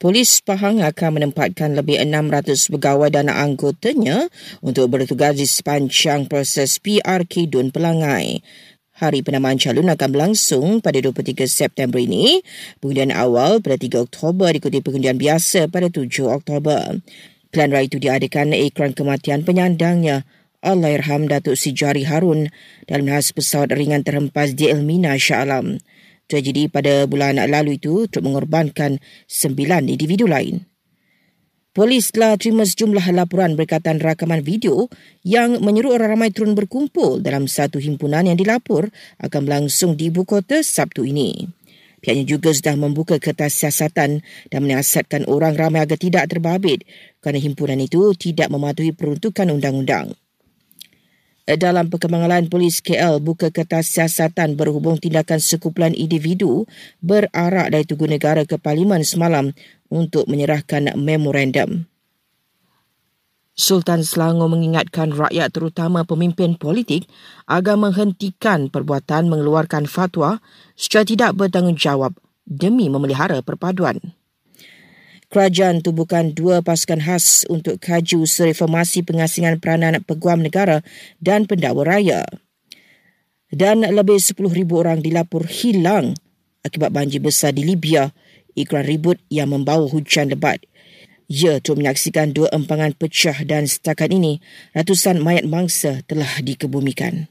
Polis Pahang akan menempatkan lebih 600 pegawai dan anggotanya untuk bertugas di sepanjang proses PRK Dun Pelangai. Hari penamaan calon akan berlangsung pada 23 September ini. Pengundian awal pada 3 Oktober diikuti pengundian biasa pada 7 Oktober. Pelan raya itu diadakan ikran kematian penyandangnya Allahyarham Datuk Sijari Harun dalam nahas pesawat ringan terhempas di Elmina Shah Alam tragedi pada bulan lalu itu untuk mengorbankan sembilan individu lain. Polis telah terima sejumlah laporan berkaitan rakaman video yang menyeru orang ramai turun berkumpul dalam satu himpunan yang dilapor akan berlangsung di ibu kota Sabtu ini. Pihaknya juga sudah membuka kertas siasatan dan menasihatkan orang ramai agar tidak terbabit kerana himpunan itu tidak mematuhi peruntukan undang-undang. Dalam perkembangan polis KL buka kertas siasatan berhubung tindakan sekumpulan individu berarak dari Tugu Negara ke Parlimen semalam untuk menyerahkan memorandum. Sultan Selangor mengingatkan rakyat terutama pemimpin politik agar menghentikan perbuatan mengeluarkan fatwa secara tidak bertanggungjawab demi memelihara perpaduan kerajaan tubuhkan dua pasukan khas untuk kaji usul reformasi pengasingan peranan peguam negara dan pendakwa raya. Dan lebih 10,000 orang dilapor hilang akibat banjir besar di Libya, iklan ribut yang membawa hujan lebat. Ya, untuk menyaksikan dua empangan pecah dan setakat ini, ratusan mayat mangsa telah dikebumikan.